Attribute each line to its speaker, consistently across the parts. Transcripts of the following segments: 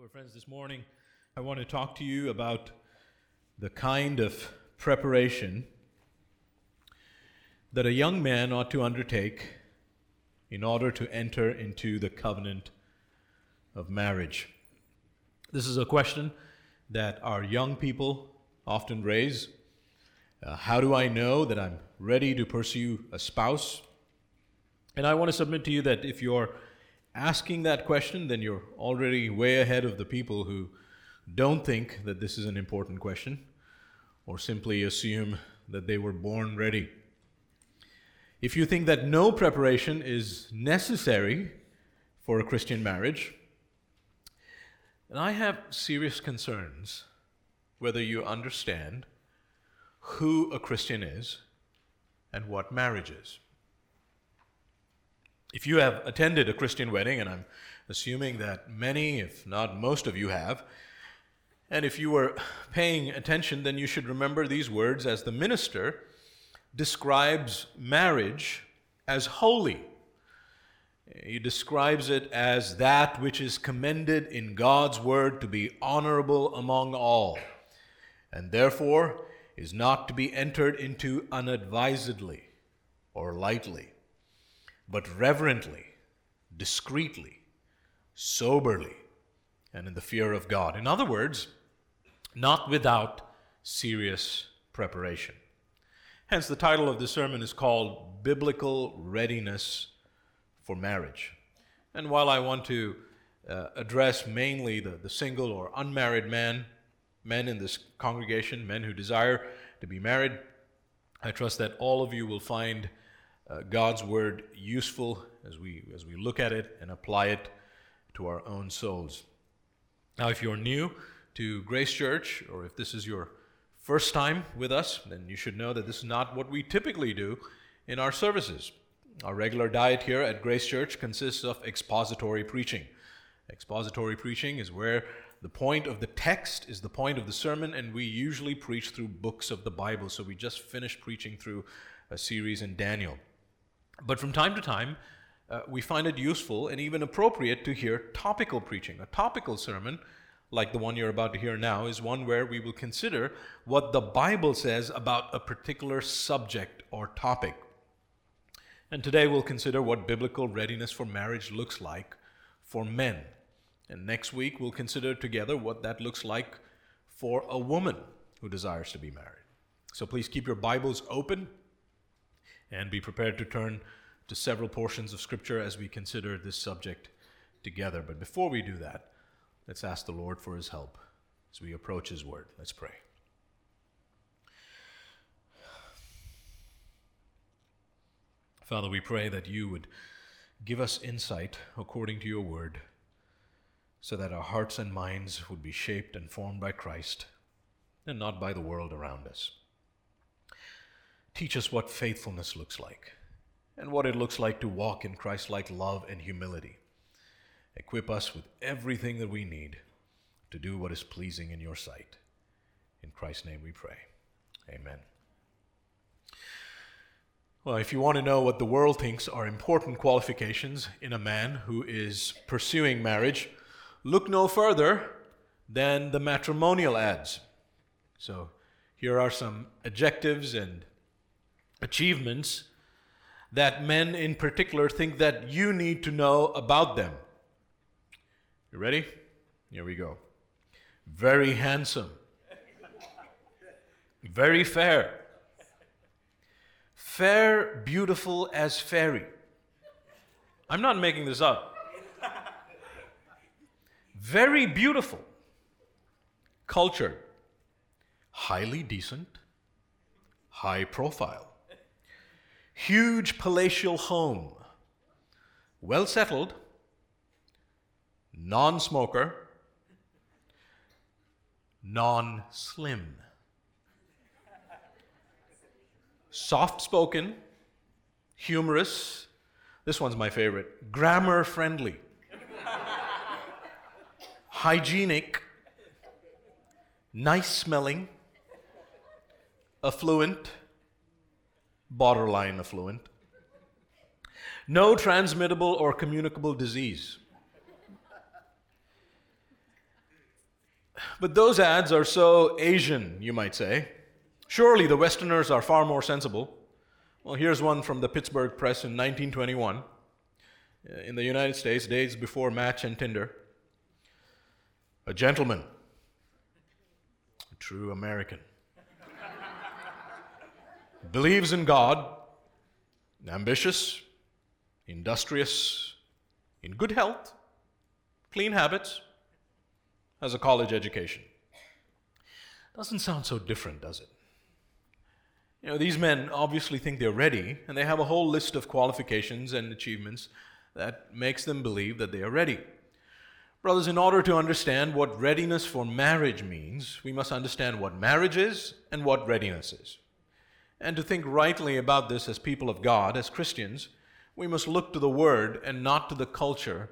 Speaker 1: Well, friends, this morning I want to talk to you about the kind of preparation that a young man ought to undertake in order to enter into the covenant of marriage. This is a question that our young people often raise. Uh, how do I know that I'm ready to pursue a spouse? And I want to submit to you that if you're asking that question, then you're already way ahead of the people who don't think that this is an important question or simply assume that they were born ready. If you think that no preparation is necessary for a Christian marriage, then I have serious concerns whether you understand who a Christian is and what marriage is. If you have attended a Christian wedding, and I'm assuming that many, if not most of you have, and if you were paying attention, then you should remember these words as the minister describes marriage as holy. He describes it as that which is commended in God's word to be honorable among all, and therefore is not to be entered into unadvisedly or lightly but reverently, discreetly, soberly, and in the fear of God. In other words, not without serious preparation. Hence, the title of this sermon is called Biblical Readiness for Marriage. And while I want to uh, address mainly the, the single or unmarried man, men in this congregation, men who desire to be married, I trust that all of you will find uh, God's word useful as we, as we look at it and apply it to our own souls. Now, if you're new to Grace Church, or if this is your first time with us, then you should know that this is not what we typically do in our services. Our regular diet here at Grace Church consists of expository preaching. Expository preaching is where the point of the text is the point of the sermon, and we usually preach through books of the Bible. So we just finished preaching through a series in Daniel. But from time to time, uh, we find it useful and even appropriate to hear topical preaching. A topical sermon, like the one you're about to hear now, is one where we will consider what the Bible says about a particular subject or topic. And today we'll consider what biblical readiness for marriage looks like for men. And next week we'll consider together what that looks like for a woman who desires to be married. So please keep your Bibles open and be prepared to turn to several portions of Scripture as we consider this subject together. But before we do that, let's ask the Lord for His help as we approach His Word. Let's pray. Father, we pray that you would give us insight according to your word, so that our hearts and minds would be shaped and formed by Christ and not by the world around us. Teach us what faithfulness looks like and what it looks like to walk in Christ like love and humility. Equip us with everything that we need to do what is pleasing in your sight. In Christ's name we pray. Amen. Well, if you want to know what the world thinks are important qualifications in a man who is pursuing marriage, look no further than the matrimonial ads. So here are some adjectives and achievements that men in particular think that you need to know about them. You ready? Here we go. Very handsome. Very fair. Fair, beautiful as fairy. I'm not making this up. Very beautiful. Cultured. Highly decent. High profile huge palatial home, well settled, non smoker, non slim, soft spoken, humorous. This one's my favorite. Grammar friendly, hygienic, nice smelling, affluent borderline affluent. No transmittable or communicable disease. but those ads are so Asian, you might say. Surely the Westerners are far more sensible. Well, here's one from the Pittsburgh Press in 1921 uh, in the United States, days before Match and Tinder. A gentleman, a true American, believes in God, ambitious, industrious, in good health, clean habits, has a college education. Doesn't sound so different, does it? You know, these men obviously think they're ready, and they have a whole list of qualifications and achievements that makes them believe that they are ready. Brothers, in order to understand what readiness for marriage means, we must understand what marriage is and what readiness is. And to think rightly about this as people of God, as Christians, we must look to the Word and not to the culture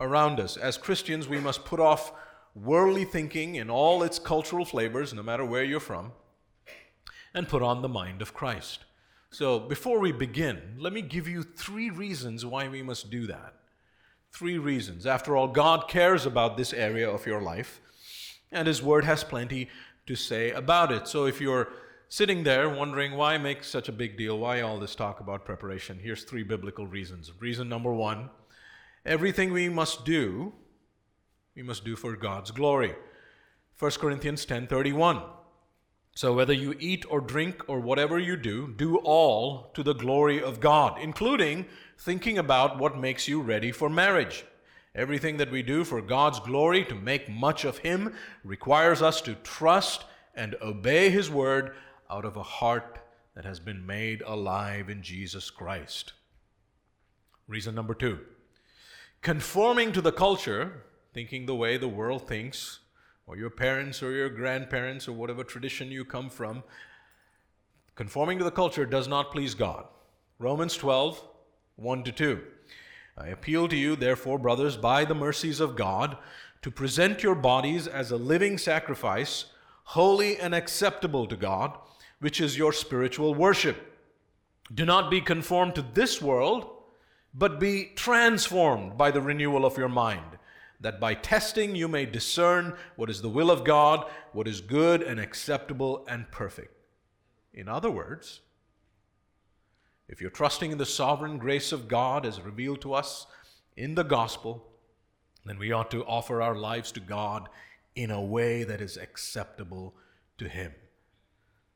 Speaker 1: around us. As Christians, we must put off worldly thinking in all its cultural flavors, no matter where you're from, and put on the mind of Christ. So, before we begin, let me give you three reasons why we must do that. Three reasons. After all, God cares about this area of your life, and His Word has plenty to say about it. So, if you're sitting there wondering why make such a big deal, why all this talk about preparation, here's three biblical reasons. Reason number one everything we must do we must do for God's glory. 1 Corinthians 10:31. So whether you eat or drink or whatever you do, do all to the glory of God, including thinking about what makes you ready for marriage. Everything that we do for God's glory to make much of him requires us to trust and obey his word out of a heart that has been made alive in Jesus Christ. Reason number 2. Conforming to the culture thinking the way the world thinks, or your parents or your grandparents or whatever tradition you come from, conforming to the culture does not please God. Romans 12, 1 to 2. I appeal to you, therefore, brothers, by the mercies of God, to present your bodies as a living sacrifice, holy and acceptable to God, which is your spiritual worship. Do not be conformed to this world, but be transformed by the renewal of your mind that by testing you may discern what is the will of God, what is good and acceptable and perfect. In other words, if you're trusting in the sovereign grace of God as revealed to us in the gospel, then we ought to offer our lives to God in a way that is acceptable to Him.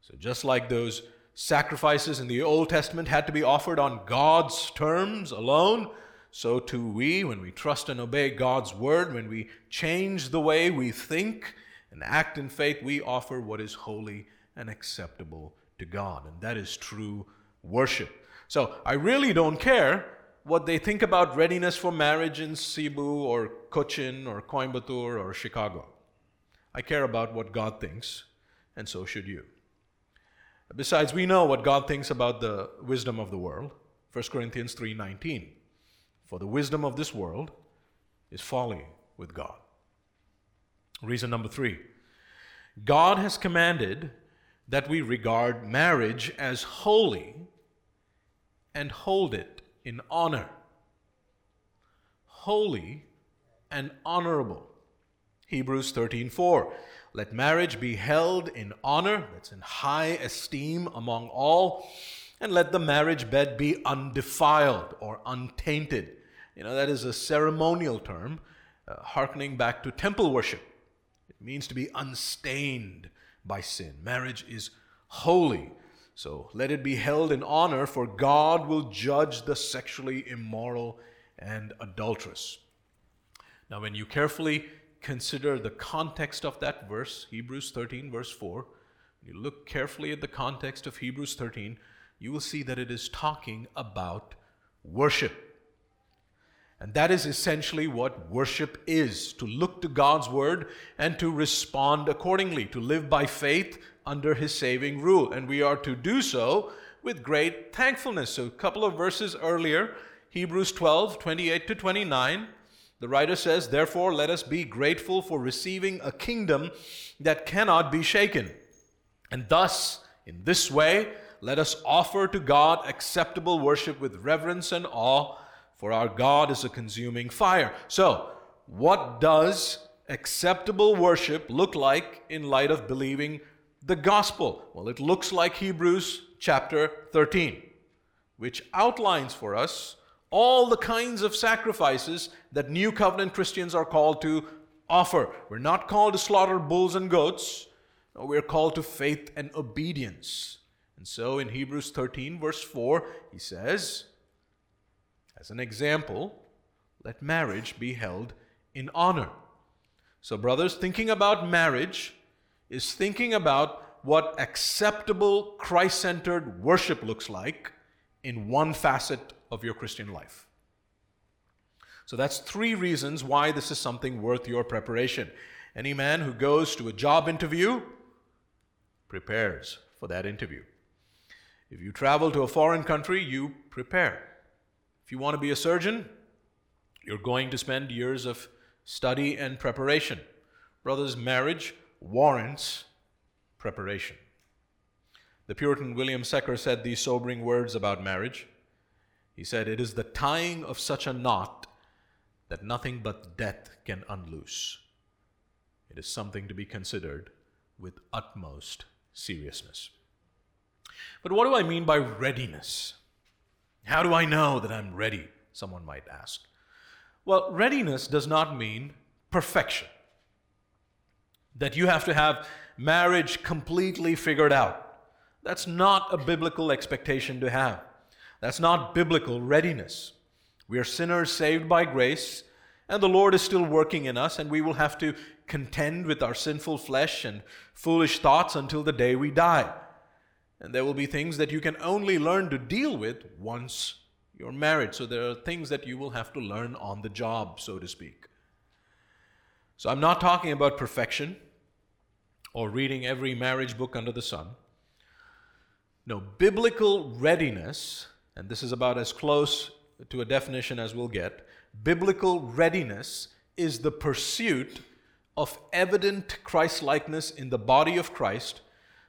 Speaker 1: So, just like those sacrifices in the Old Testament had to be offered on God's terms alone, so too we, when we trust and obey God's word, when we change the way we think and act in faith, we offer what is holy and acceptable to God. And that is true worship. So I really don't care what they think about readiness for marriage in Cebu or Cochin or Coimbatore or Chicago. I care about what God thinks, and so should you. Besides, we know what God thinks about the wisdom of the world. 1 Corinthians 3:19. For the wisdom of this world is folly with God. Reason number three God has commanded that we regard marriage as holy and hold it in honor. Holy and honorable. Hebrews 13:4 Let marriage be held in honor, that's in high esteem among all, and let the marriage bed be undefiled or untainted. You know, that is a ceremonial term, uh, harkening back to temple worship. It means to be unstained by sin. Marriage is holy. So let it be held in honor, for God will judge the sexually immoral and adulterous. Now, when you carefully consider the context of that verse, Hebrews 13, verse 4, you look carefully at the context of Hebrews 13, you will see that it is talking about worship. And that is essentially what worship is to look to God's word and to respond accordingly, to live by faith under his saving rule. And we are to do so with great thankfulness. So, a couple of verses earlier, Hebrews 12 28 to 29, the writer says, Therefore, let us be grateful for receiving a kingdom that cannot be shaken. And thus, in this way, let us offer to God acceptable worship with reverence and awe, for our God is a consuming fire. So, what does acceptable worship look like in light of believing the gospel? Well, it looks like Hebrews chapter 13, which outlines for us all the kinds of sacrifices that new covenant Christians are called to offer. We're not called to slaughter bulls and goats, no, we're called to faith and obedience. And so in Hebrews 13, verse 4, he says, as an example, let marriage be held in honor. So, brothers, thinking about marriage is thinking about what acceptable Christ centered worship looks like in one facet of your Christian life. So, that's three reasons why this is something worth your preparation. Any man who goes to a job interview prepares for that interview. If you travel to a foreign country, you prepare. If you want to be a surgeon, you're going to spend years of study and preparation. Brothers, marriage warrants preparation. The Puritan William Secker said these sobering words about marriage. He said, It is the tying of such a knot that nothing but death can unloose. It is something to be considered with utmost seriousness. But what do I mean by readiness? How do I know that I'm ready? Someone might ask. Well, readiness does not mean perfection. That you have to have marriage completely figured out. That's not a biblical expectation to have. That's not biblical readiness. We are sinners saved by grace, and the Lord is still working in us, and we will have to contend with our sinful flesh and foolish thoughts until the day we die. And there will be things that you can only learn to deal with once you're married. So there are things that you will have to learn on the job, so to speak. So I'm not talking about perfection or reading every marriage book under the sun. No, biblical readiness, and this is about as close to a definition as we'll get. Biblical readiness is the pursuit of evident Christ likeness in the body of Christ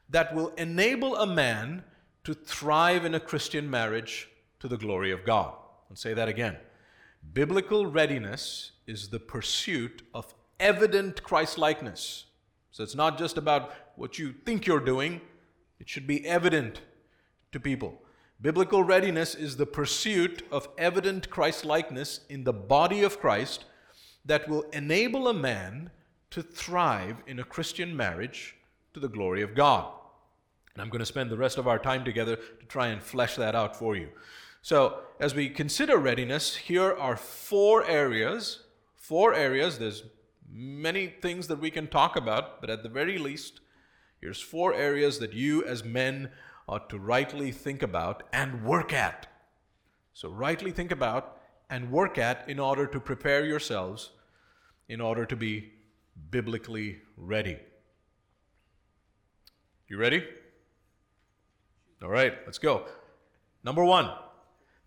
Speaker 1: that will enable a man to thrive in a Christian marriage to the glory of God. I'll say that again. Biblical readiness is the pursuit of evident Christ likeness. So it's not just about what you think you're doing, it should be evident to people. Biblical readiness is the pursuit of evident Christ likeness in the body of Christ that will enable a man to thrive in a Christian marriage to the glory of God. And I'm going to spend the rest of our time together to try and flesh that out for you. So, as we consider readiness, here are four areas. Four areas. There's many things that we can talk about, but at the very least, here's four areas that you as men ought to rightly think about and work at. So, rightly think about and work at in order to prepare yourselves in order to be biblically ready. You ready? All right, let's go. Number one,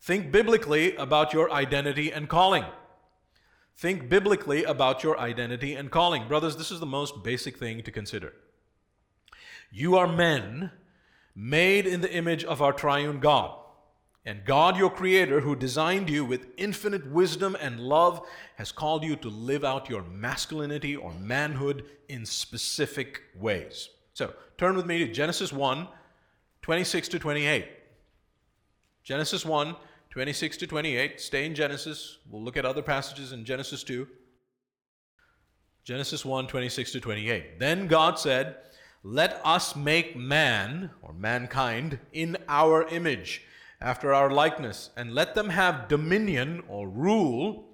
Speaker 1: think biblically about your identity and calling. Think biblically about your identity and calling. Brothers, this is the most basic thing to consider. You are men made in the image of our triune God. And God, your Creator, who designed you with infinite wisdom and love, has called you to live out your masculinity or manhood in specific ways. So, turn with me to Genesis 1 26 to 28. Genesis 1 26 to 28. Stay in Genesis. We'll look at other passages in Genesis 2. Genesis 1 26 to 28. Then God said, Let us make man, or mankind, in our image after our likeness, and let them have dominion or rule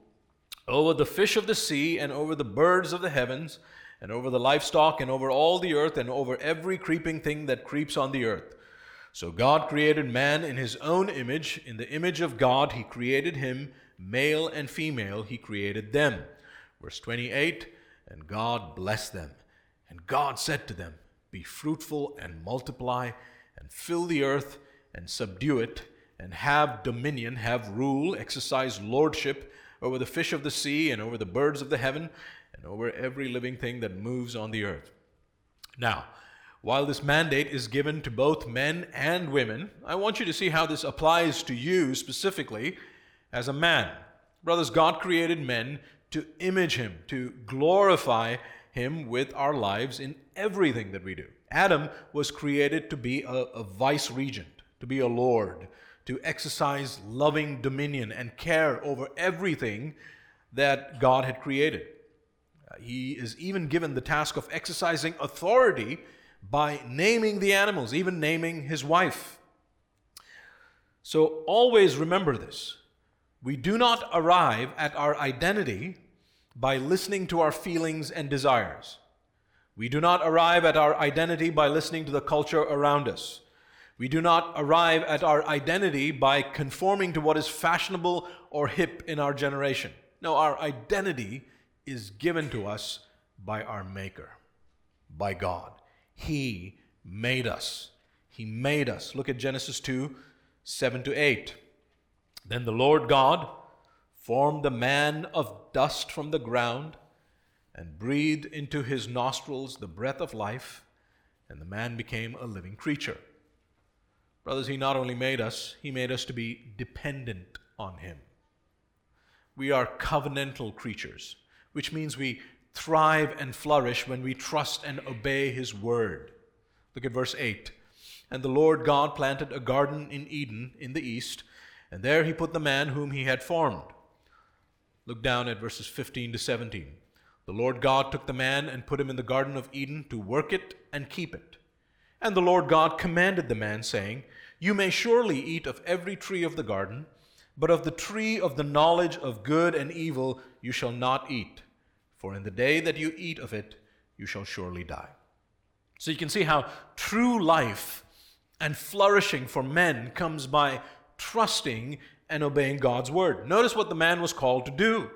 Speaker 1: over the fish of the sea, and over the birds of the heavens, and over the livestock, and over all the earth, and over every creeping thing that creeps on the earth. So God created man in his own image. In the image of God, he created him, male and female, he created them. Verse 28 And God blessed them. And God said to them, Be fruitful and multiply, and fill the earth and subdue it and have dominion, have rule, exercise lordship over the fish of the sea and over the birds of the heaven and over every living thing that moves on the earth. Now, while this mandate is given to both men and women, I want you to see how this applies to you specifically as a man. Brothers, God created men to image Him, to glorify Him with our lives in everything that we do. Adam was created to be a, a vice regent, to be a lord, to exercise loving dominion and care over everything that God had created. Uh, he is even given the task of exercising authority by naming the animals, even naming his wife. So always remember this. We do not arrive at our identity by listening to our feelings and desires. We do not arrive at our identity by listening to the culture around us. We do not arrive at our identity by conforming to what is fashionable or hip in our generation. No, our identity is given to us by our Maker, by God. He made us. He made us. Look at Genesis 2 7 to 8. Then the Lord God formed the man of dust from the ground and breathed into his nostrils the breath of life, and the man became a living creature. Brothers, he not only made us, he made us to be dependent on him. We are covenantal creatures, which means we thrive and flourish when we trust and obey his word. Look at verse 8. And the Lord God planted a garden in Eden in the east, and there he put the man whom he had formed. Look down at verses 15 to 17. The Lord God took the man and put him in the Garden of Eden to work it and keep it. And the Lord God commanded the man, saying, You may surely eat of every tree of the garden, but of the tree of the knowledge of good and evil you shall not eat, for in the day that you eat of it, you shall surely die. So you can see how true life and flourishing for men comes by trusting and obeying God's word. Notice what the man was called to do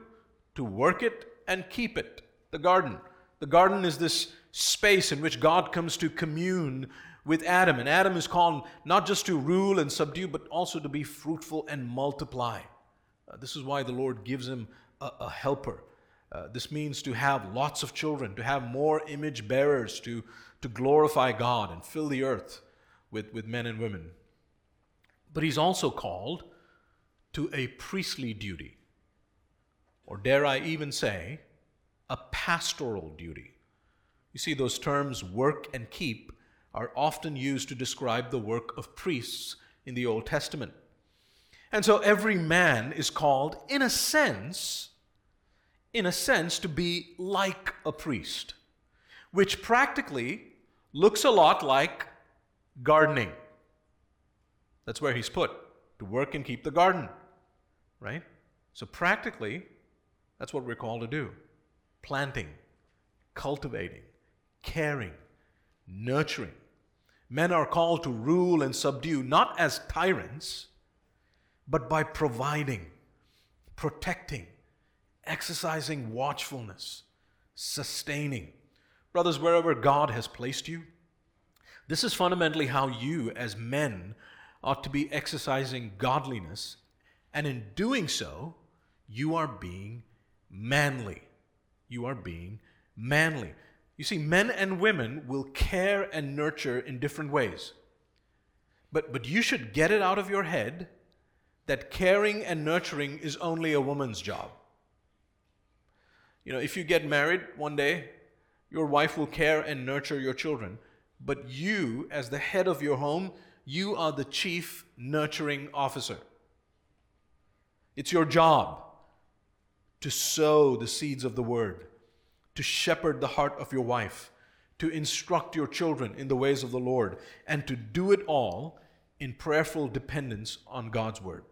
Speaker 1: to work it and keep it. The garden. The garden is this space in which God comes to commune with Adam. And Adam is called not just to rule and subdue, but also to be fruitful and multiply. Uh, this is why the Lord gives him a, a helper. Uh, this means to have lots of children, to have more image bearers, to, to glorify God and fill the earth with, with men and women. But he's also called to a priestly duty or dare I even say, a pastoral duty. You see, those terms work and keep are often used to describe the work of priests in the Old Testament. And so every man is called, in a sense, in a sense, to be like a priest, which practically looks a lot like gardening. That's where he's put, to work and keep the garden, right? So practically, that's what we're called to do planting, cultivating, caring, nurturing. Men are called to rule and subdue, not as tyrants, but by providing, protecting, exercising watchfulness, sustaining. Brothers, wherever God has placed you, this is fundamentally how you, as men, ought to be exercising godliness, and in doing so, you are being manly. You are being manly. You see, men and women will care and nurture in different ways. But, but you should get it out of your head that caring and nurturing is only a woman's job. You know, if you get married one day, your wife will care and nurture your children. But you, as the head of your home, you are the chief nurturing officer. It's your job to sow the seeds of the word, to shepherd the heart of your wife, to instruct your children in the ways of the Lord, and to do it all in prayerful dependence on God's word.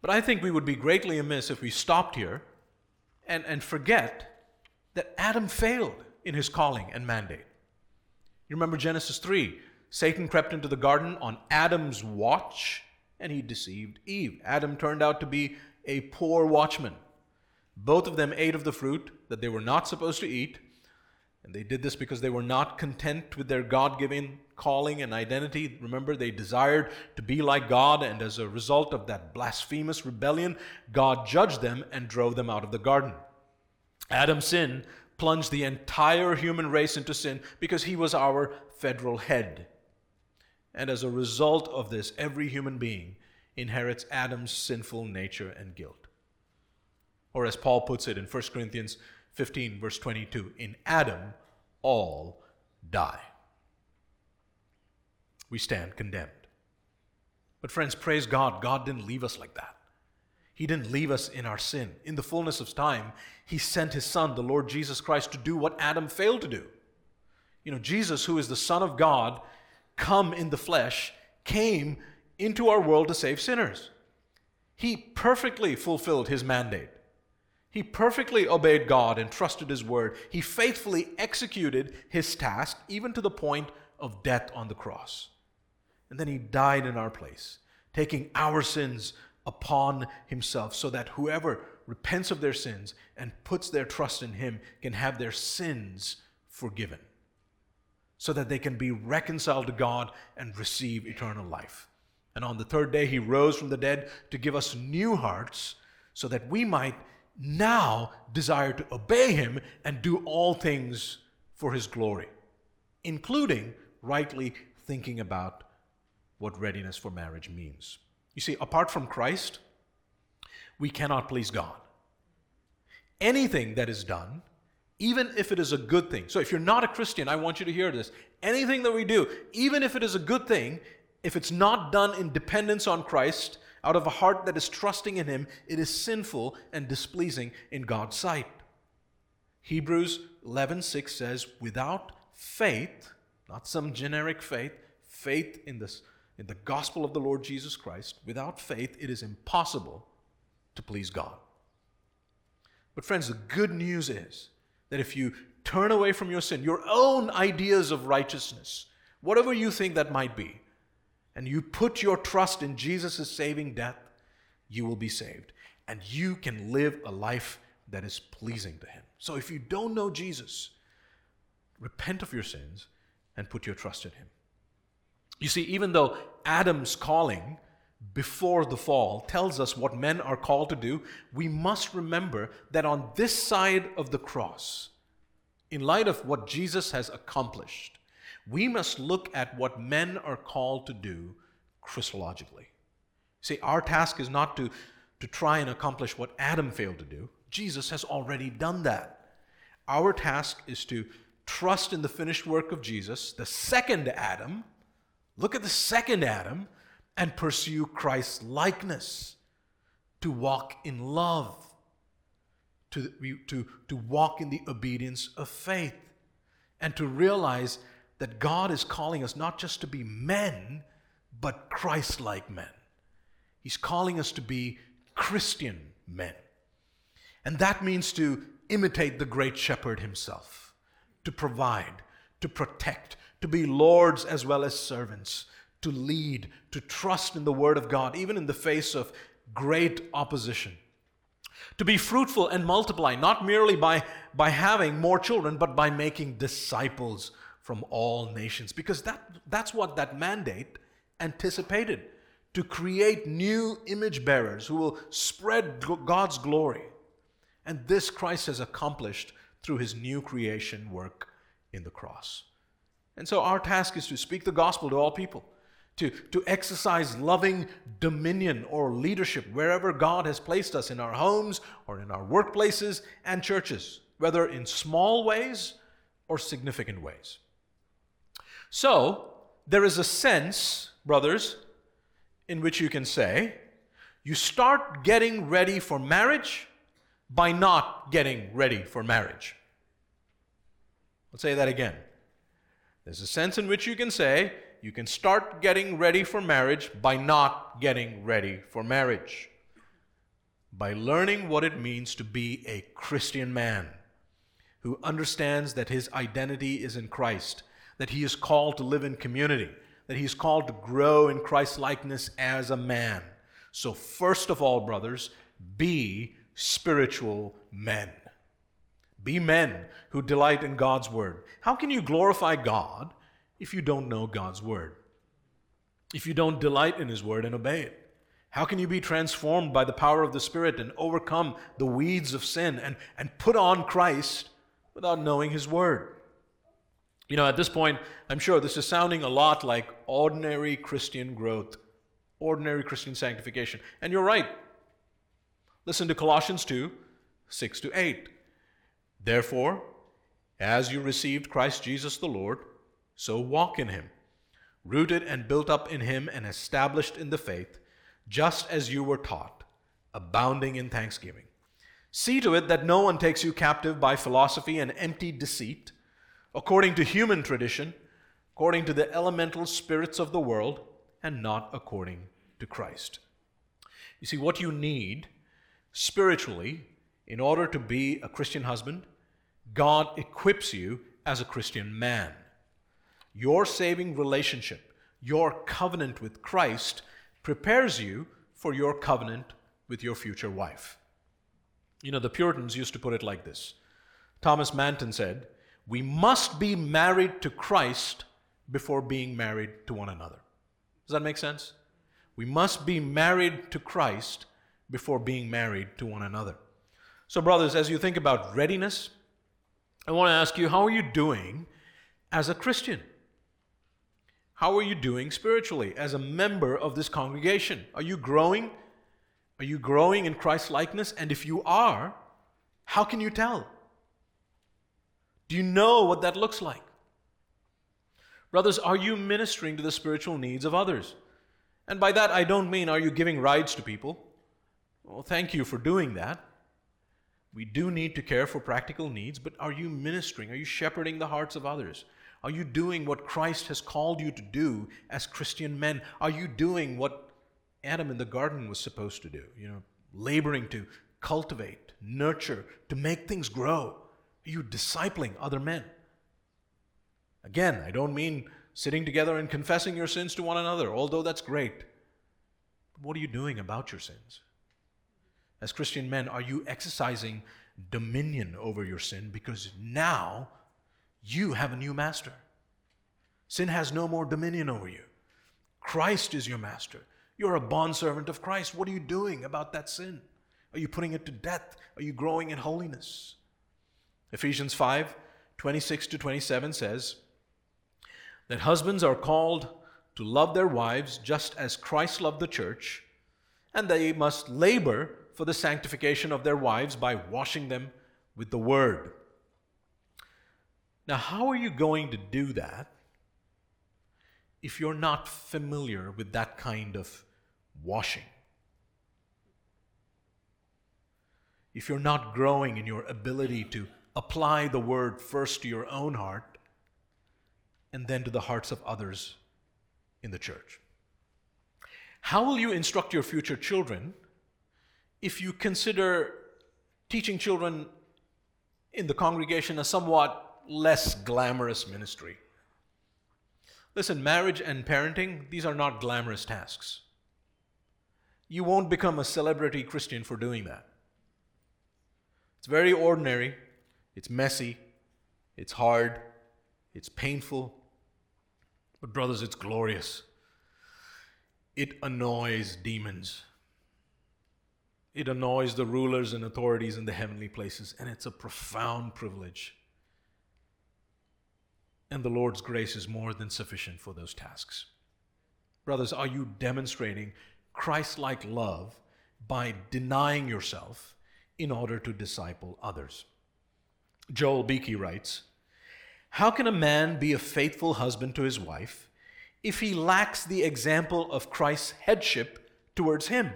Speaker 1: But I think we would be greatly amiss if we stopped here and, and forget that Adam failed in his calling and mandate. You remember Genesis 3 Satan crept into the garden on Adam's watch and he deceived Eve. Adam turned out to be a poor watchman. Both of them ate of the fruit that they were not supposed to eat, and they did this because they were not content with their God given calling and identity. Remember, they desired to be like God, and as a result of that blasphemous rebellion, God judged them and drove them out of the garden. Adam's sin plunged the entire human race into sin because he was our federal head. And as a result of this, every human being inherits Adam's sinful nature and guilt. Or as Paul puts it in 1 Corinthians 15, verse 22 In Adam, all die. We stand condemned. But, friends, praise God, God didn't leave us like that. He didn't leave us in our sin. In the fullness of time, He sent His Son, the Lord Jesus Christ, to do what Adam failed to do. You know, Jesus, who is the Son of God, come in the flesh, came into our world to save sinners. He perfectly fulfilled His mandate. He perfectly obeyed God and trusted His word. He faithfully executed His task, even to the point of death on the cross. And then he died in our place, taking our sins upon himself, so that whoever repents of their sins and puts their trust in him can have their sins forgiven, so that they can be reconciled to God and receive eternal life. And on the third day, he rose from the dead to give us new hearts, so that we might now desire to obey him and do all things for his glory, including rightly thinking about what readiness for marriage means. You see, apart from Christ, we cannot please God. Anything that is done, even if it is a good thing. So if you're not a Christian, I want you to hear this. Anything that we do, even if it is a good thing, if it's not done in dependence on Christ, out of a heart that is trusting in Him, it is sinful and displeasing in God's sight. Hebrews 11:6 says, "Without faith, not some generic faith, faith in this in the gospel of the Lord Jesus Christ, without faith, it is impossible to please God. But, friends, the good news is that if you turn away from your sin, your own ideas of righteousness, whatever you think that might be, and you put your trust in Jesus' saving death, you will be saved. And you can live a life that is pleasing to Him. So if you don't know Jesus, repent of your sins and put your trust in Him. You see, even though Adam's calling before the fall tells us what men are called to do, we must remember that on this side of the cross, in light of what Jesus has accomplished, we must look at what men are called to do Christologically. See, our task is not to, to try and accomplish what Adam failed to do. Jesus has already done that. Our task is to trust in the finished work of Jesus, the second Adam, Look at the second Adam and pursue Christ's likeness, to walk in love, to, to, to walk in the obedience of faith, and to realize that God is calling us not just to be men, but Christ like men. He's calling us to be Christian men. And that means to imitate the great shepherd himself, to provide, to protect, to be lords as well as servants, to lead, to trust in the Word of God, even in the face of great opposition. To be fruitful and multiply, not merely by, by having more children, but by making disciples from all nations. Because that, that's what that mandate anticipated to create new image bearers who will spread God's glory. And this Christ has accomplished through his new creation work in the cross. And so our task is to speak the gospel to all people, to, to exercise loving dominion or leadership wherever God has placed us in our homes or in our workplaces and churches, whether in small ways or significant ways. So, there is a sense, brothers, in which you can say, you start getting ready for marriage by not getting ready for marriage. Let's say that again. There's a sense in which you can say you can start getting ready for marriage by not getting ready for marriage. By learning what it means to be a Christian man who understands that his identity is in Christ, that he is called to live in community, that he is called to grow in Christ's likeness as a man. So, first of all, brothers, be spiritual men. Be men who delight in God's word. How can you glorify God if you don't know God's word? If you don't delight in his word and obey it? How can you be transformed by the power of the Spirit and overcome the weeds of sin and, and put on Christ without knowing his word? You know, at this point, I'm sure this is sounding a lot like ordinary Christian growth, ordinary Christian sanctification. And you're right. Listen to Colossians 2 6 to 8. Therefore, as you received Christ Jesus the Lord, so walk in him, rooted and built up in him and established in the faith, just as you were taught, abounding in thanksgiving. See to it that no one takes you captive by philosophy and empty deceit, according to human tradition, according to the elemental spirits of the world, and not according to Christ. You see, what you need spiritually in order to be a Christian husband, God equips you as a Christian man. Your saving relationship, your covenant with Christ, prepares you for your covenant with your future wife. You know, the Puritans used to put it like this Thomas Manton said, We must be married to Christ before being married to one another. Does that make sense? We must be married to Christ before being married to one another. So, brothers, as you think about readiness, I want to ask you how are you doing as a Christian? How are you doing spiritually as a member of this congregation? Are you growing? Are you growing in Christ likeness? And if you are, how can you tell? Do you know what that looks like? Brothers, are you ministering to the spiritual needs of others? And by that, I don't mean are you giving rides to people? Well, thank you for doing that. We do need to care for practical needs, but are you ministering? Are you shepherding the hearts of others? Are you doing what Christ has called you to do as Christian men? Are you doing what Adam in the garden was supposed to do? You know, laboring to cultivate, nurture, to make things grow. Are you discipling other men? Again, I don't mean sitting together and confessing your sins to one another, although that's great. But what are you doing about your sins? As Christian men, are you exercising dominion over your sin? Because now you have a new master. Sin has no more dominion over you. Christ is your master. You're a bondservant of Christ. What are you doing about that sin? Are you putting it to death? Are you growing in holiness? Ephesians 5 26 to 27 says that husbands are called to love their wives just as Christ loved the church, and they must labor for the sanctification of their wives by washing them with the word. Now, how are you going to do that if you're not familiar with that kind of washing? If you're not growing in your ability to apply the word first to your own heart and then to the hearts of others in the church? How will you instruct your future children? if you consider teaching children in the congregation a somewhat less glamorous ministry. Listen, marriage and parenting, these are not glamorous tasks. You won't become a celebrity Christian for doing that. It's very ordinary, it's messy, it's hard, it's painful, but, brothers, it's glorious. It annoys demons. It annoys the rulers and authorities in the heavenly places, and it's a profound privilege. And the Lord's grace is more than sufficient for those tasks. Brothers, are you demonstrating Christ like love by denying yourself in order to disciple others? Joel Beeke writes How can a man be a faithful husband to his wife if he lacks the example of Christ's headship towards him?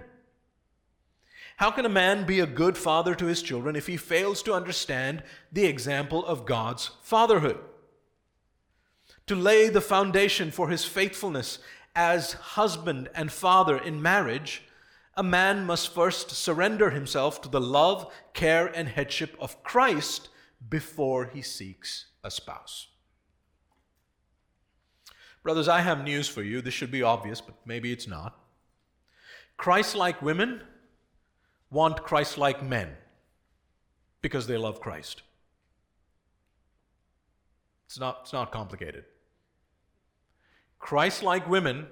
Speaker 1: How can a man be a good father to his children if he fails to understand the example of God's fatherhood? To lay the foundation for his faithfulness as husband and father in marriage, a man must first surrender himself to the love, care, and headship of Christ before he seeks a spouse. Brothers, I have news for you. This should be obvious, but maybe it's not. Christ like women want Christ like men because they love Christ. It's not, it's not complicated. Christ like women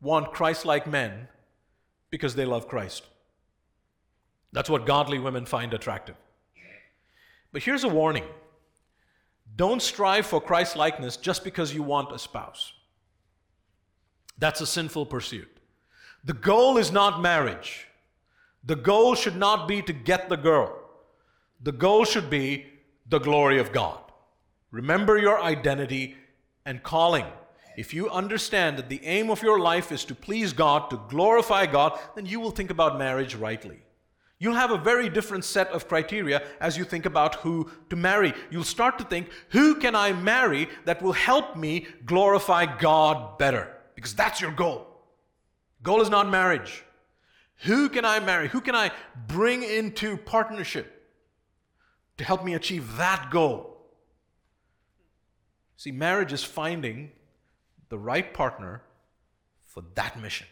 Speaker 1: want Christ like men because they love Christ. That's what godly women find attractive. But here's a warning don't strive for Christ likeness just because you want a spouse. That's a sinful pursuit. The goal is not marriage. The goal should not be to get the girl. The goal should be the glory of God. Remember your identity and calling. If you understand that the aim of your life is to please God, to glorify God, then you will think about marriage rightly. You'll have a very different set of criteria as you think about who to marry. You'll start to think, who can I marry that will help me glorify God better? Because that's your goal. Goal is not marriage. Who can I marry? Who can I bring into partnership to help me achieve that goal? See, marriage is finding the right partner for that mission.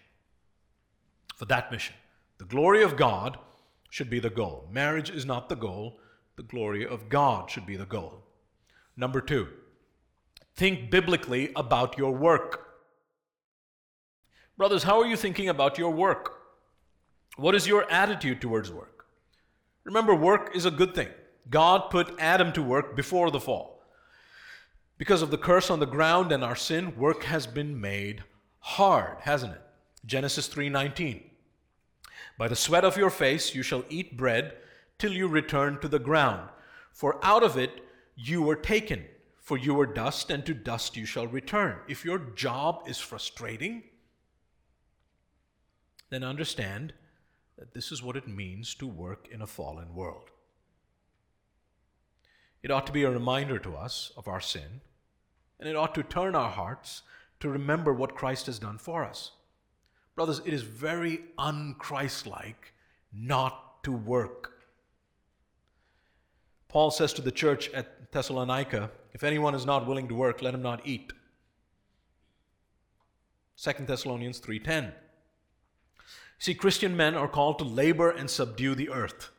Speaker 1: For that mission. The glory of God should be the goal. Marriage is not the goal, the glory of God should be the goal. Number two, think biblically about your work. Brothers, how are you thinking about your work? What is your attitude towards work? Remember, work is a good thing. God put Adam to work before the fall. Because of the curse on the ground and our sin, work has been made hard, hasn't it? Genesis 3:19. By the sweat of your face you shall eat bread till you return to the ground, for out of it you were taken, for you were dust and to dust you shall return. If your job is frustrating, then understand that this is what it means to work in a fallen world. It ought to be a reminder to us of our sin, and it ought to turn our hearts to remember what Christ has done for us. Brothers, it is very unchristlike not to work. Paul says to the church at Thessalonica, if anyone is not willing to work, let him not eat. 2 Thessalonians 3:10. See, Christian men are called to labor and subdue the earth,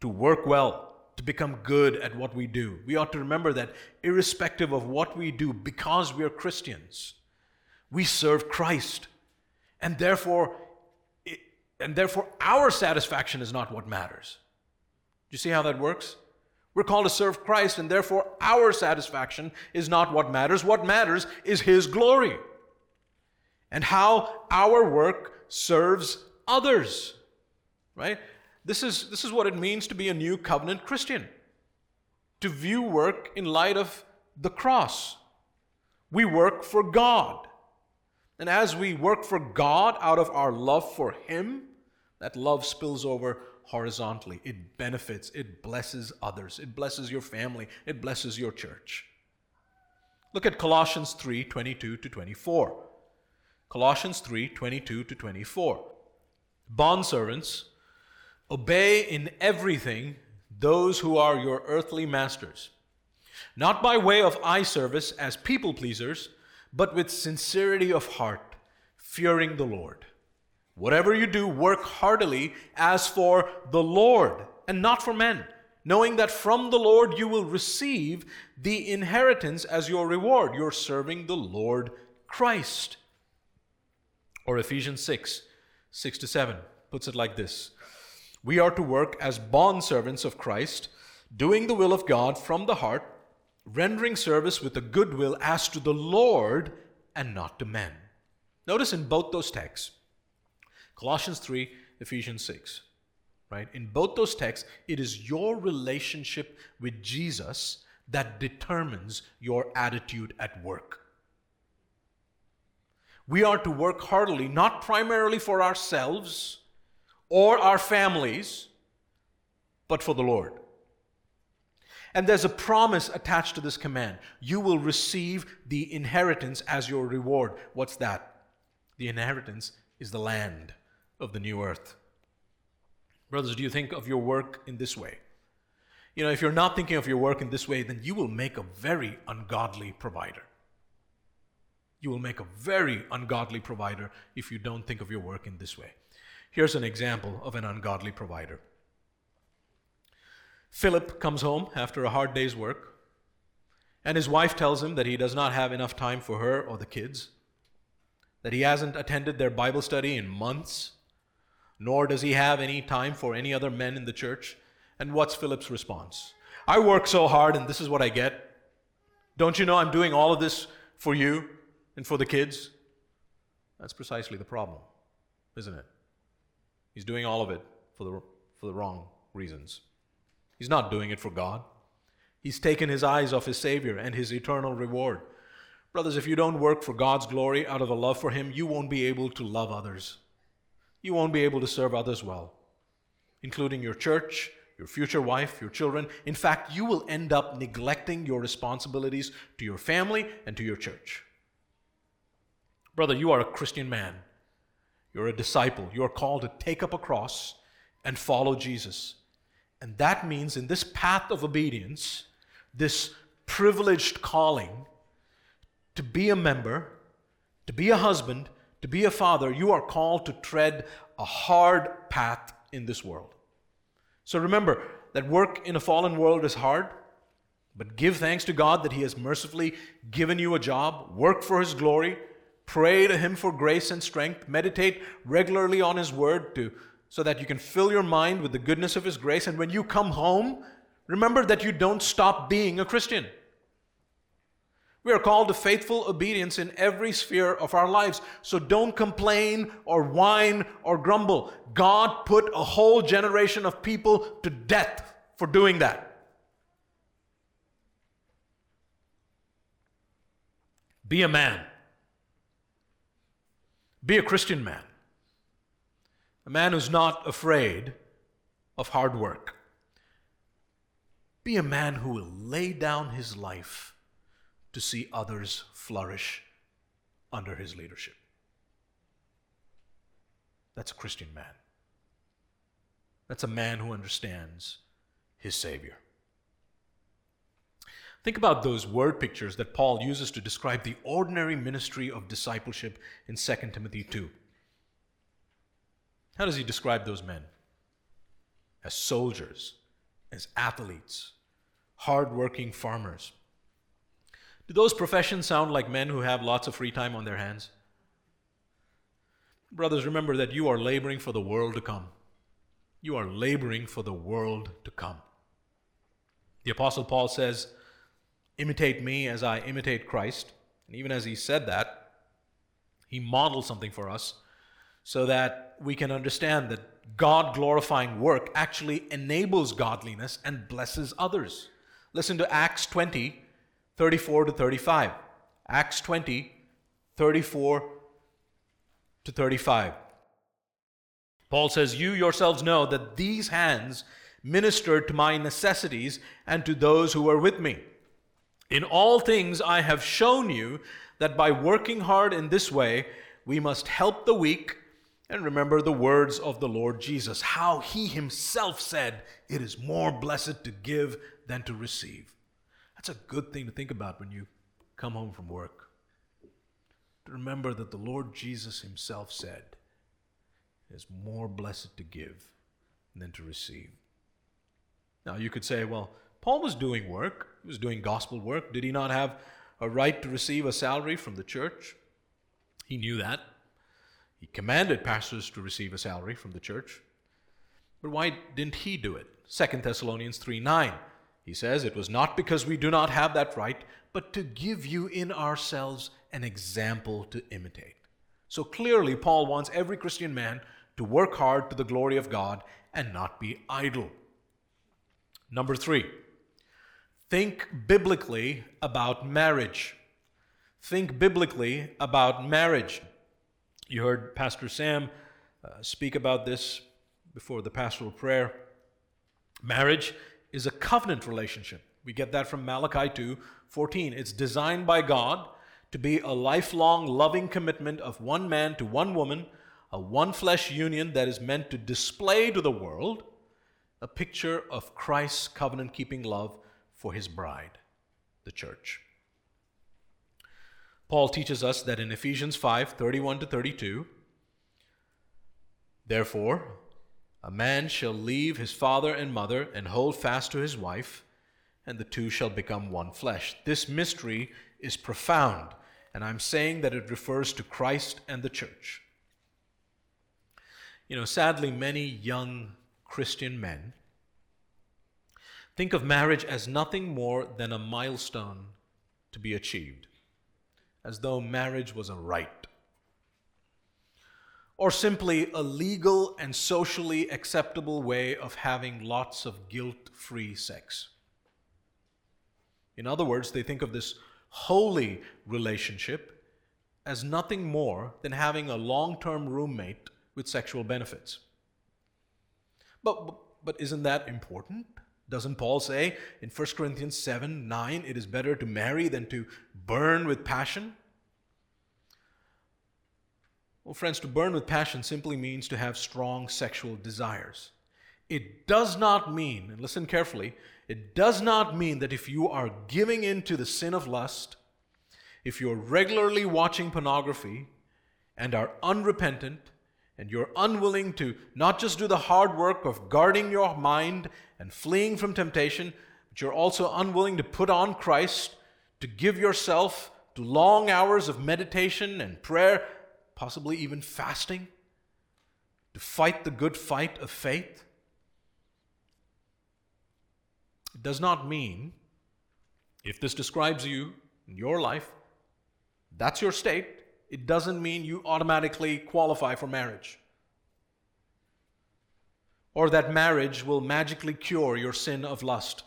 Speaker 1: to work well, to become good at what we do. We ought to remember that irrespective of what we do, because we are Christians, we serve Christ. And therefore, and therefore our satisfaction is not what matters. Do you see how that works? We're called to serve Christ, and therefore our satisfaction is not what matters. What matters is His glory and how our work serves others. Right? This is, this is what it means to be a new covenant Christian, to view work in light of the cross. We work for God. And as we work for God out of our love for Him, that love spills over horizontally. It benefits, it blesses others, it blesses your family, it blesses your church. Look at Colossians 3 22 to 24. Colossians 3 22 to 24. Bondservants, obey in everything those who are your earthly masters, not by way of eye service as people pleasers, but with sincerity of heart, fearing the Lord. Whatever you do, work heartily as for the Lord and not for men, knowing that from the Lord you will receive the inheritance as your reward. You're serving the Lord Christ. Or Ephesians 6 6 to 7 puts it like this We are to work as bondservants of Christ, doing the will of God from the heart, rendering service with a good will as to the Lord and not to men. Notice in both those texts, Colossians 3, Ephesians 6, right? In both those texts, it is your relationship with Jesus that determines your attitude at work. We are to work heartily, not primarily for ourselves or our families, but for the Lord. And there's a promise attached to this command. You will receive the inheritance as your reward. What's that? The inheritance is the land of the new earth. Brothers, do you think of your work in this way? You know, if you're not thinking of your work in this way, then you will make a very ungodly provider. You will make a very ungodly provider if you don't think of your work in this way. Here's an example of an ungodly provider. Philip comes home after a hard day's work, and his wife tells him that he does not have enough time for her or the kids, that he hasn't attended their Bible study in months, nor does he have any time for any other men in the church. And what's Philip's response? I work so hard and this is what I get. Don't you know I'm doing all of this for you? and for the kids? That's precisely the problem, isn't it? He's doing all of it for the, for the wrong reasons. He's not doing it for God. He's taken his eyes off his Savior and his eternal reward. Brothers, if you don't work for God's glory out of a love for Him, you won't be able to love others. You won't be able to serve others well, including your church, your future wife, your children. In fact, you will end up neglecting your responsibilities to your family and to your church. Brother, you are a Christian man. You're a disciple. You are called to take up a cross and follow Jesus. And that means in this path of obedience, this privileged calling, to be a member, to be a husband, to be a father, you are called to tread a hard path in this world. So remember that work in a fallen world is hard, but give thanks to God that He has mercifully given you a job. Work for His glory. Pray to Him for grace and strength. Meditate regularly on His word to, so that you can fill your mind with the goodness of His grace. And when you come home, remember that you don't stop being a Christian. We are called to faithful obedience in every sphere of our lives. So don't complain or whine or grumble. God put a whole generation of people to death for doing that. Be a man. Be a Christian man. A man who's not afraid of hard work. Be a man who will lay down his life to see others flourish under his leadership. That's a Christian man. That's a man who understands his Savior. Think about those word pictures that Paul uses to describe the ordinary ministry of discipleship in 2 Timothy 2. How does he describe those men? As soldiers, as athletes, hardworking farmers do those professions sound like men who have lots of free time on their hands? Brothers, remember that you are laboring for the world to come. You are laboring for the world to come. The Apostle Paul says, Imitate me as I imitate Christ. And even as he said that, he modeled something for us so that we can understand that God glorifying work actually enables godliness and blesses others. Listen to Acts 20, 34 to 35. Acts 20, 34 to 35. Paul says, You yourselves know that these hands ministered to my necessities and to those who were with me. In all things I have shown you that by working hard in this way, we must help the weak and remember the words of the Lord Jesus, how he himself said, It is more blessed to give than to receive. That's a good thing to think about when you come home from work. To remember that the Lord Jesus Himself said, It is more blessed to give than to receive. Now, you could say, well, Paul was doing work, he was doing gospel work. Did he not have a right to receive a salary from the church? He knew that. He commanded pastors to receive a salary from the church. But why didn't he do it? 2 Thessalonians 3 9. He says, It was not because we do not have that right, but to give you in ourselves an example to imitate. So clearly, Paul wants every Christian man to work hard to the glory of God and not be idle. Number three, think biblically about marriage. Think biblically about marriage. You heard Pastor Sam uh, speak about this before the pastoral prayer. Marriage is a covenant relationship. We get that from Malachi 2 14. It's designed by God to be a lifelong loving commitment of one man to one woman, a one flesh union that is meant to display to the world a picture of Christ's covenant keeping love for his bride, the church. Paul teaches us that in Ephesians 5 31 to 32, therefore, a man shall leave his father and mother and hold fast to his wife, and the two shall become one flesh. This mystery is profound, and I'm saying that it refers to Christ and the church. You know, sadly, many young Christian men think of marriage as nothing more than a milestone to be achieved, as though marriage was a right, or simply a legal and socially acceptable way of having lots of guilt free sex. In other words, they think of this holy relationship as nothing more than having a long term roommate with sexual benefits. But, but isn't that important? Doesn't Paul say in 1 Corinthians 7 9, it is better to marry than to burn with passion? Well, friends, to burn with passion simply means to have strong sexual desires. It does not mean, and listen carefully, it does not mean that if you are giving in to the sin of lust, if you're regularly watching pornography and are unrepentant, and you're unwilling to not just do the hard work of guarding your mind and fleeing from temptation, but you're also unwilling to put on Christ, to give yourself to long hours of meditation and prayer, possibly even fasting, to fight the good fight of faith. It does not mean, if this describes you in your life, that's your state, it doesn't mean you automatically qualify for marriage. Or that marriage will magically cure your sin of lust.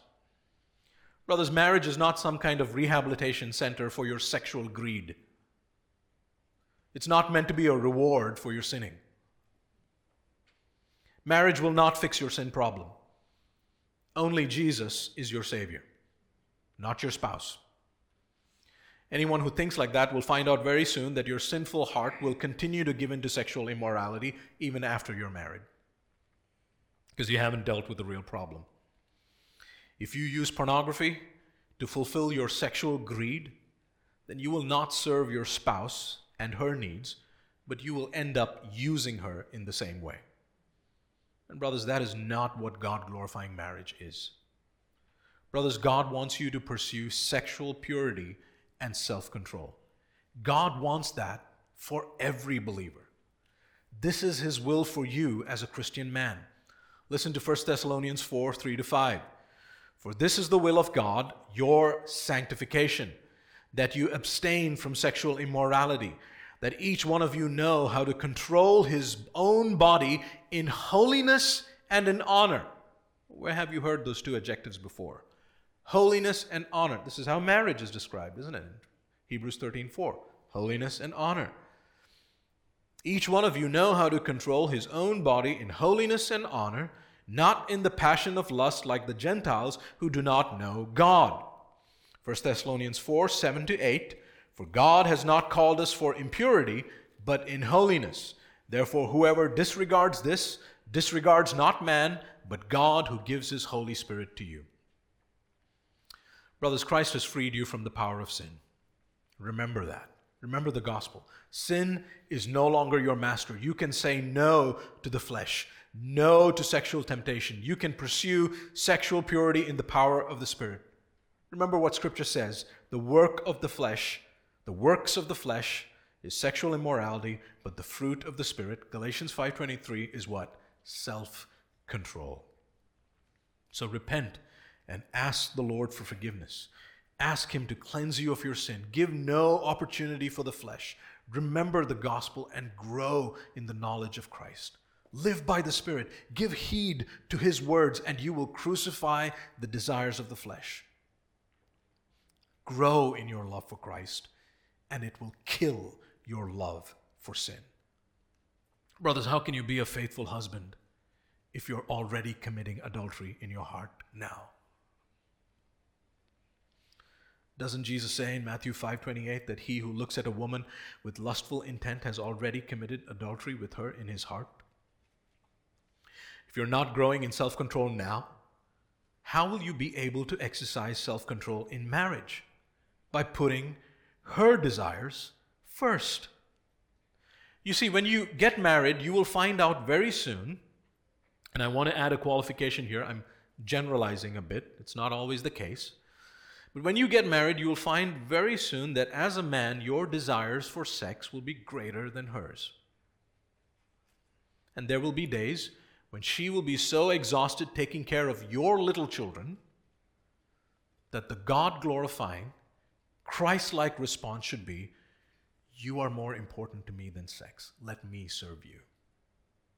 Speaker 1: Brothers, marriage is not some kind of rehabilitation center for your sexual greed. It's not meant to be a reward for your sinning. Marriage will not fix your sin problem. Only Jesus is your Savior, not your spouse. Anyone who thinks like that will find out very soon that your sinful heart will continue to give in to sexual immorality even after you're married because you haven't dealt with the real problem. If you use pornography to fulfill your sexual greed, then you will not serve your spouse and her needs, but you will end up using her in the same way. And, brothers, that is not what God glorifying marriage is. Brothers, God wants you to pursue sexual purity and self control. God wants that for every believer. This is His will for you as a Christian man. Listen to 1 Thessalonians 4 3 to 5. For this is the will of God, your sanctification, that you abstain from sexual immorality, that each one of you know how to control his own body in holiness and in honor. Where have you heard those two adjectives before? Holiness and honor. This is how marriage is described, isn't it? Hebrews 13 4. Holiness and honor. Each one of you know how to control his own body in holiness and honor, not in the passion of lust like the Gentiles who do not know God. 1 Thessalonians 4 7 to 8. For God has not called us for impurity, but in holiness. Therefore, whoever disregards this disregards not man, but God who gives his Holy Spirit to you. Brothers, Christ has freed you from the power of sin. Remember that. Remember the gospel. Sin is no longer your master. You can say no to the flesh, no to sexual temptation. You can pursue sexual purity in the power of the Spirit. Remember what Scripture says the work of the flesh, the works of the flesh is sexual immorality, but the fruit of the Spirit, Galatians 5.23, is what? Self-control. So repent and ask the Lord for forgiveness. Ask Him to cleanse you of your sin. Give no opportunity for the flesh. Remember the gospel and grow in the knowledge of Christ. Live by the Spirit. Give heed to His words, and you will crucify the desires of the flesh. Grow in your love for Christ, and it will kill your love for sin. Brothers, how can you be a faithful husband if you're already committing adultery in your heart now? Doesn't Jesus say in Matthew 5:28 that he who looks at a woman with lustful intent has already committed adultery with her in his heart? If you're not growing in self-control now, how will you be able to exercise self-control in marriage? By putting her desires first. You see, when you get married, you will find out very soon, and I want to add a qualification here. I'm generalizing a bit, it's not always the case. But when you get married, you will find very soon that as a man, your desires for sex will be greater than hers. And there will be days when she will be so exhausted taking care of your little children that the God glorifying, Christ like response should be You are more important to me than sex. Let me serve you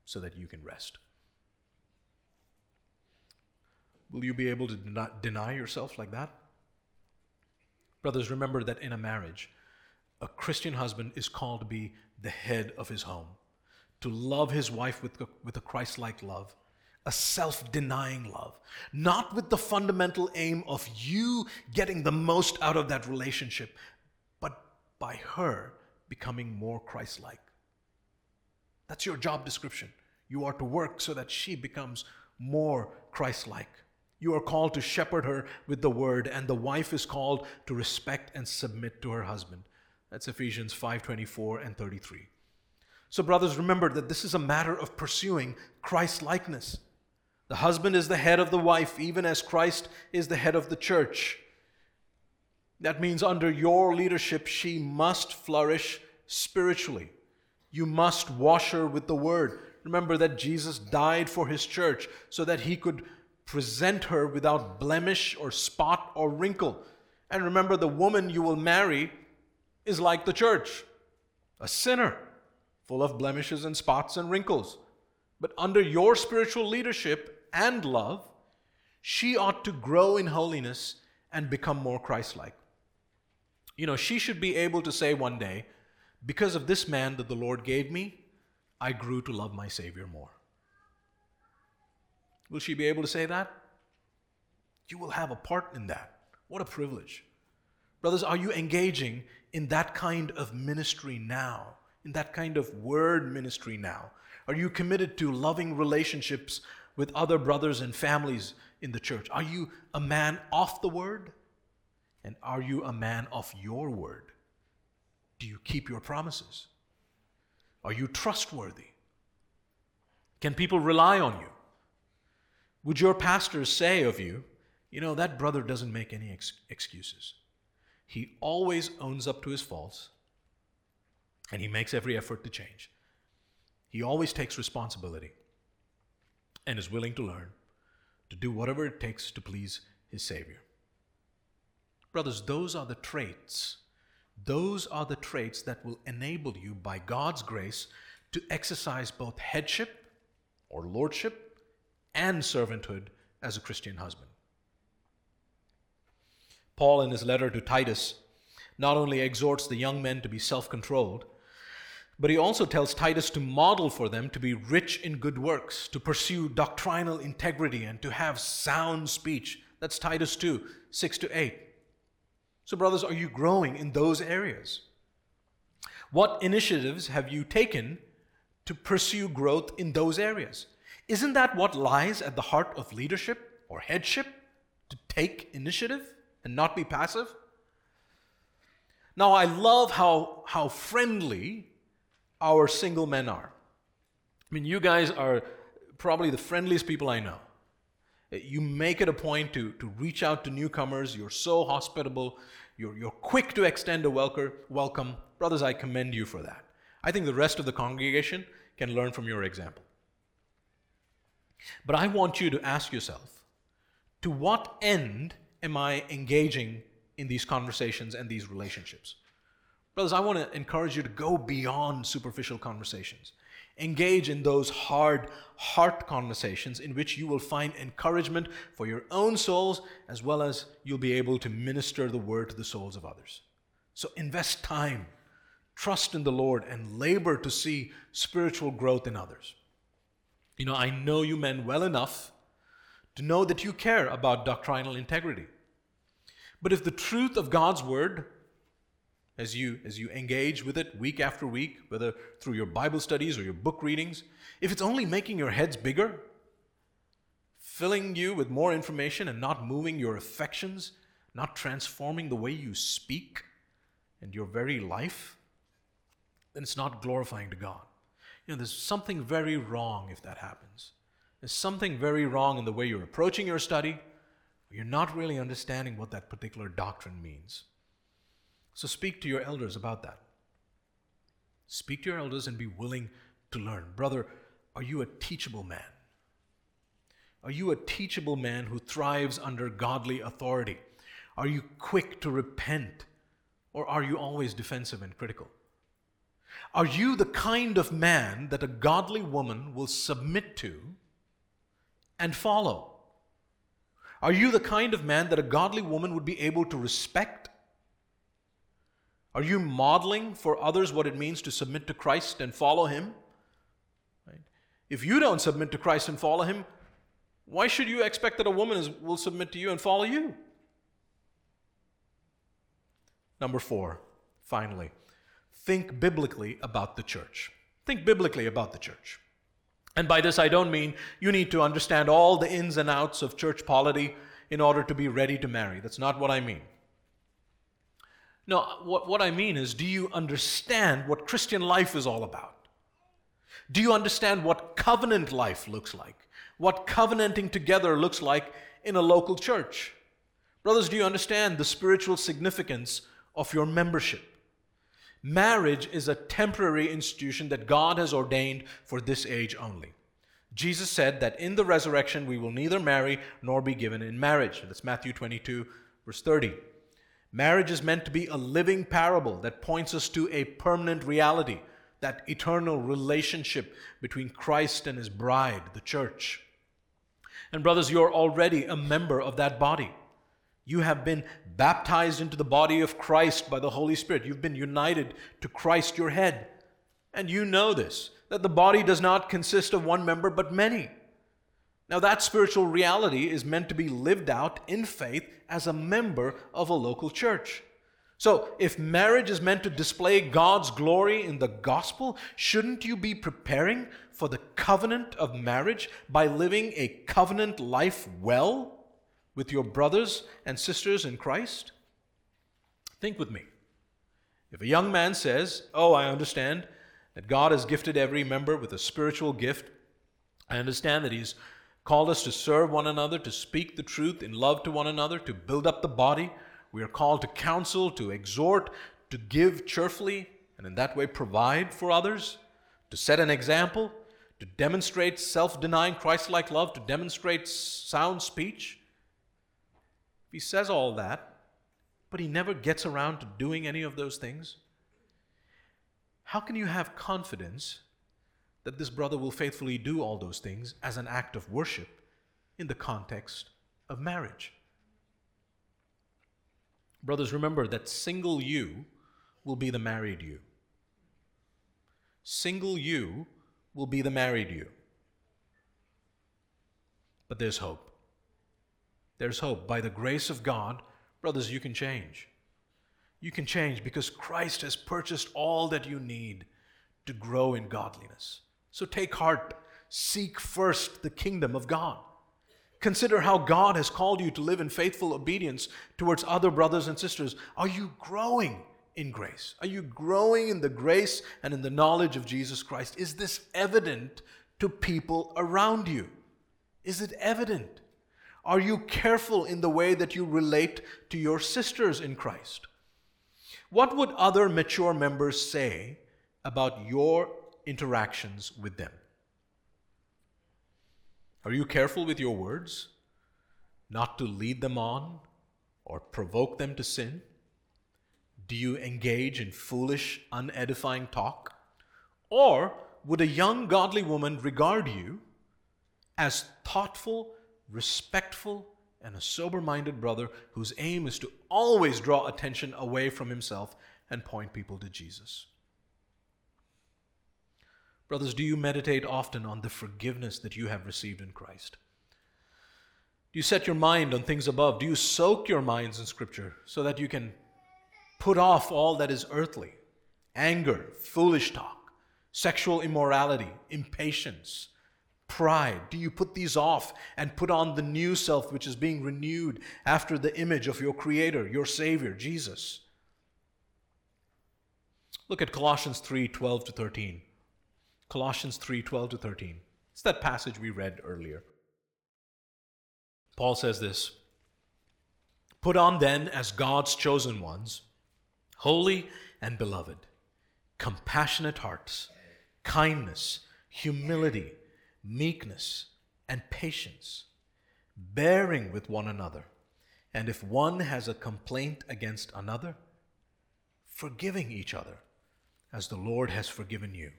Speaker 1: so that you can rest. Will you be able to deny yourself like that? Brothers, remember that in a marriage, a Christian husband is called to be the head of his home, to love his wife with, with a Christ like love, a self denying love, not with the fundamental aim of you getting the most out of that relationship, but by her becoming more Christ like. That's your job description. You are to work so that she becomes more Christ like. You are called to shepherd her with the word, and the wife is called to respect and submit to her husband. That's Ephesians 5:24 and 33. So brothers, remember that this is a matter of pursuing Christ likeness. The husband is the head of the wife, even as Christ is the head of the church. That means under your leadership, she must flourish spiritually. You must wash her with the word. Remember that Jesus died for his church so that he could present her without blemish or spot or wrinkle. And remember, the woman you will marry is like the church, a sinner, full of blemishes and spots and wrinkles. But under your spiritual leadership and love, she ought to grow in holiness and become more Christ like. You know, she should be able to say one day, because of this man that the Lord gave me, I grew to love my Savior more. Will she be able to say that? You will have a part in that. What a privilege. Brothers, are you engaging in that kind of ministry now? In that kind of word ministry now? Are you committed to loving relationships with other brothers and families in the church? Are you a man of the word? And are you a man of your word? Do you keep your promises? Are you trustworthy? Can people rely on you? Would your pastors say of you, you know, that brother doesn't make any ex- excuses? He always owns up to his faults and he makes every effort to change. He always takes responsibility and is willing to learn to do whatever it takes to please his Savior. Brothers, those are the traits. Those are the traits that will enable you, by God's grace, to exercise both headship or lordship and servanthood as a Christian husband. Paul, in his letter to Titus, not only exhorts the young men to be self controlled, but he also tells Titus to model for them to be rich in good works, to pursue doctrinal integrity, and to have sound speech. That's Titus 2 6 to 8. So, brothers, are you growing in those areas? What initiatives have you taken to pursue growth in those areas? Isn't that what lies at the heart of leadership or headship? To take initiative and not be passive? Now, I love how, how friendly our single men are. I mean, you guys are probably the friendliest people I know. You make it a point to, to reach out to newcomers. You're so hospitable. You're, you're quick to extend a welcome. Brothers, I commend you for that. I think the rest of the congregation can learn from your example. But I want you to ask yourself to what end am I engaging in these conversations and these relationships? Brothers, I want to encourage you to go beyond superficial conversations. Engage in those hard heart conversations in which you will find encouragement for your own souls as well as you'll be able to minister the word to the souls of others. So invest time, trust in the Lord, and labor to see spiritual growth in others. You know, I know you men well enough to know that you care about doctrinal integrity. But if the truth of God's word as you as you engage with it week after week, whether through your Bible studies or your book readings, if it's only making your heads bigger, filling you with more information and not moving your affections, not transforming the way you speak and your very life, then it's not glorifying to God. You know, there's something very wrong if that happens. There's something very wrong in the way you're approaching your study. You're not really understanding what that particular doctrine means. So speak to your elders about that. Speak to your elders and be willing to learn. Brother, are you a teachable man? Are you a teachable man who thrives under godly authority? Are you quick to repent? Or are you always defensive and critical? Are you the kind of man that a godly woman will submit to and follow? Are you the kind of man that a godly woman would be able to respect? Are you modeling for others what it means to submit to Christ and follow Him? Right? If you don't submit to Christ and follow Him, why should you expect that a woman is, will submit to you and follow you? Number four, finally, think biblically about the church. Think biblically about the church. And by this, I don't mean you need to understand all the ins and outs of church polity in order to be ready to marry. That's not what I mean. No, what, what I mean is, do you understand what Christian life is all about? Do you understand what covenant life looks like? What covenanting together looks like in a local church? Brothers, do you understand the spiritual significance of your membership? Marriage is a temporary institution that God has ordained for this age only. Jesus said that in the resurrection we will neither marry nor be given in marriage. That's Matthew 22, verse 30. Marriage is meant to be a living parable that points us to a permanent reality, that eternal relationship between Christ and his bride, the church. And, brothers, you're already a member of that body. You have been baptized into the body of Christ by the Holy Spirit. You've been united to Christ, your head. And you know this, that the body does not consist of one member, but many. Now, that spiritual reality is meant to be lived out in faith as a member of a local church. So, if marriage is meant to display God's glory in the gospel, shouldn't you be preparing for the covenant of marriage by living a covenant life well? With your brothers and sisters in Christ? Think with me. If a young man says, Oh, I understand that God has gifted every member with a spiritual gift, I understand that He's called us to serve one another, to speak the truth in love to one another, to build up the body. We are called to counsel, to exhort, to give cheerfully, and in that way provide for others, to set an example, to demonstrate self denying Christ like love, to demonstrate sound speech. He says all that, but he never gets around to doing any of those things, how can you have confidence that this brother will faithfully do all those things as an act of worship in the context of marriage? Brothers, remember that single you will be the married you. Single you will be the married you. But there's hope there's hope. By the grace of God, brothers, you can change. You can change because Christ has purchased all that you need to grow in godliness. So take heart. Seek first the kingdom of God. Consider how God has called you to live in faithful obedience towards other brothers and sisters. Are you growing in grace? Are you growing in the grace and in the knowledge of Jesus Christ? Is this evident to people around you? Is it evident? Are you careful in the way that you relate to your sisters in Christ? What would other mature members say about your interactions with them? Are you careful with your words, not to lead them on or provoke them to sin? Do you engage in foolish, unedifying talk? Or would a young, godly woman regard you as thoughtful respectful, and a sober minded brother whose aim is to always draw attention away from himself and point people to Jesus. Brothers, do you meditate often on the forgiveness that you have received in Christ? Do you set your mind on things above? Do you soak your minds in Scripture so that you can put off all that is earthly anger, foolish talk, sexual immorality, impatience, pride? Do you put these off and put on the new self, which is being renewed after the image of your Creator, your Savior, Jesus? Look at Colossians 3 12 to 13. Colossians 3 12 to 13. It's that passage we read earlier. Paul says this Put on then as God's chosen ones, holy and beloved, compassionate hearts, kindness, humility meekness, and patience, bearing with one another. And if one has a complaint against another, forgiving each other. As the Lord has forgiven you,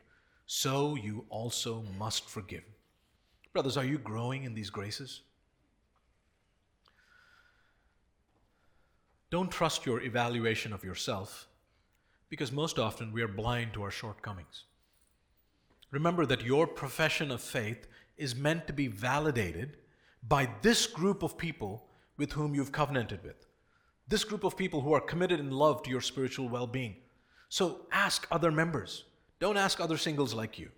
Speaker 1: so you also must forgive. Brothers, are you growing in these graces? Don't trust your evaluation of yourself because most often we are blind to our shortcomings. Remember that your profession of faith is meant to be validated by this group of people with whom you've covenanted with. This group of people who are committed in love to your spiritual well being. So ask other members. Don't ask other singles like you.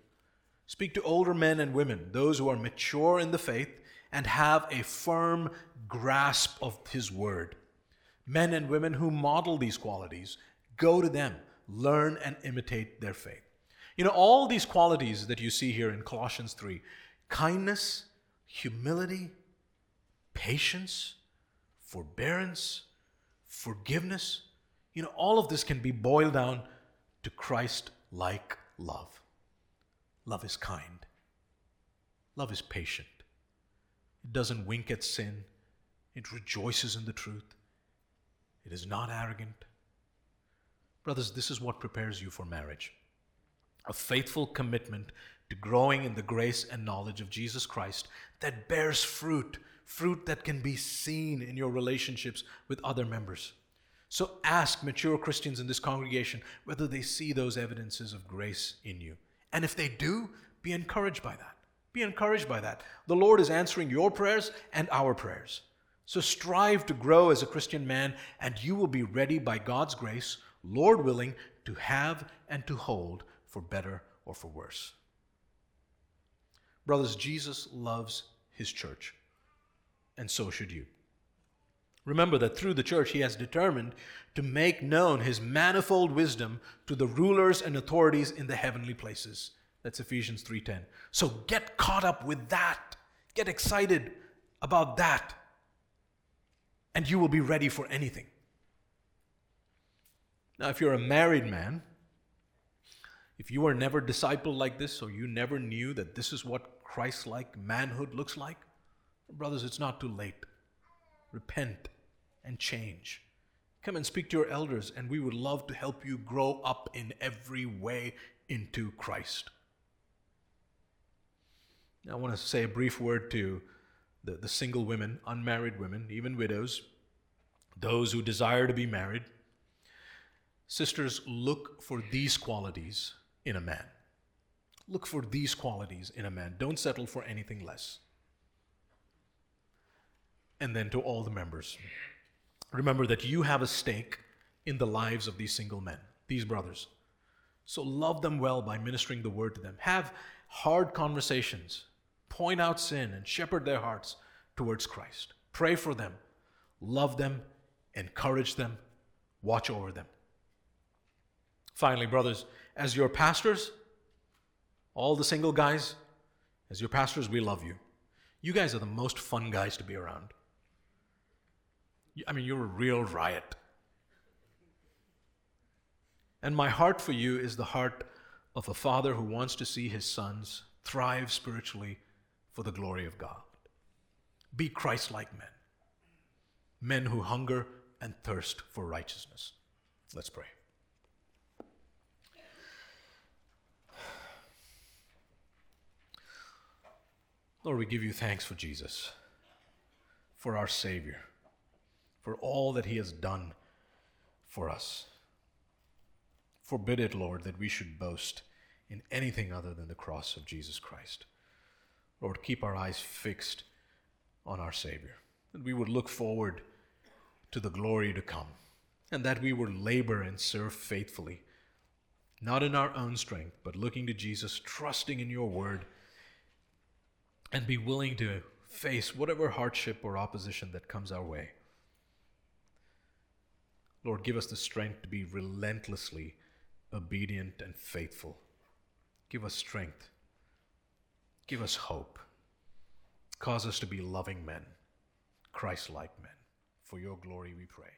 Speaker 1: Speak to older men and women, those who are mature in the faith and have a firm grasp of His Word. Men and women who model these qualities, go to them, learn and imitate their faith. You know, all these qualities that you see here in Colossians 3 kindness, humility, patience, forbearance, forgiveness you know, all of this can be boiled down to Christ like love. Love is kind, love is patient, it doesn't wink at sin, it rejoices in the truth, it is not arrogant. Brothers, this is what prepares you for marriage a faithful commitment to growing in the grace and knowledge of Jesus Christ that bears fruit, fruit that can be seen in your relationships with other members. So ask mature Christians in this congregation whether they see those evidences of grace in you. And if they do, be encouraged by that. Be encouraged by that. The Lord is answering your prayers and our prayers. So strive to grow as a Christian man, and you will be ready by God's grace, Lord willing, to have and to hold for better or for worse. Brothers, Jesus loves his church, and so should you. Remember that through the church he has determined to make known his manifold wisdom to the rulers and authorities in the heavenly places. That's Ephesians 3:10. So get caught up with that. Get excited about that. And you will be ready for anything. Now, if you're a married man, if you were never discipled like this, or you never knew that this is what Christ like manhood looks like, brothers, it's not too late. Repent and change. Come and speak to your elders, and we would love to help you grow up in every way into Christ. Now, I want to say a brief word to the, the single women, unmarried women, even widows, those who desire to be married. Sisters, look for these qualities in a man. Look for these qualities in a man. Don't settle for anything less. And then to all the members remember that you have a stake in the lives of these single men, these brothers. So love them well by ministering the word to them. Have hard conversations, point out sin, and shepherd their hearts towards Christ. Pray for them, love them, encourage them, watch over them. Finally, brothers, as your pastors, all the single guys, as your pastors, we love you. You guys are the most fun guys to be around. I mean, you're a real riot. And my heart for you is the heart of a father who wants to see his sons thrive spiritually for the glory of God. Be Christ like men, men who hunger and thirst for righteousness. Let's pray. Lord, we give you thanks for Jesus, for our Savior for all that He has done for us. Forbid it, Lord, that we should boast in anything other than the cross of Jesus Christ. Lord, keep our eyes fixed on our Savior, that we would look forward to the glory to come, and that we would labor and serve faithfully, not in our own strength, but looking to Jesus, trusting in your word, and be willing to face whatever hardship or opposition that comes our way. Lord, give us the strength to be relentlessly obedient and faithful. Give us strength. Give us hope. Cause us to be loving men, Christ like men. For your glory we pray.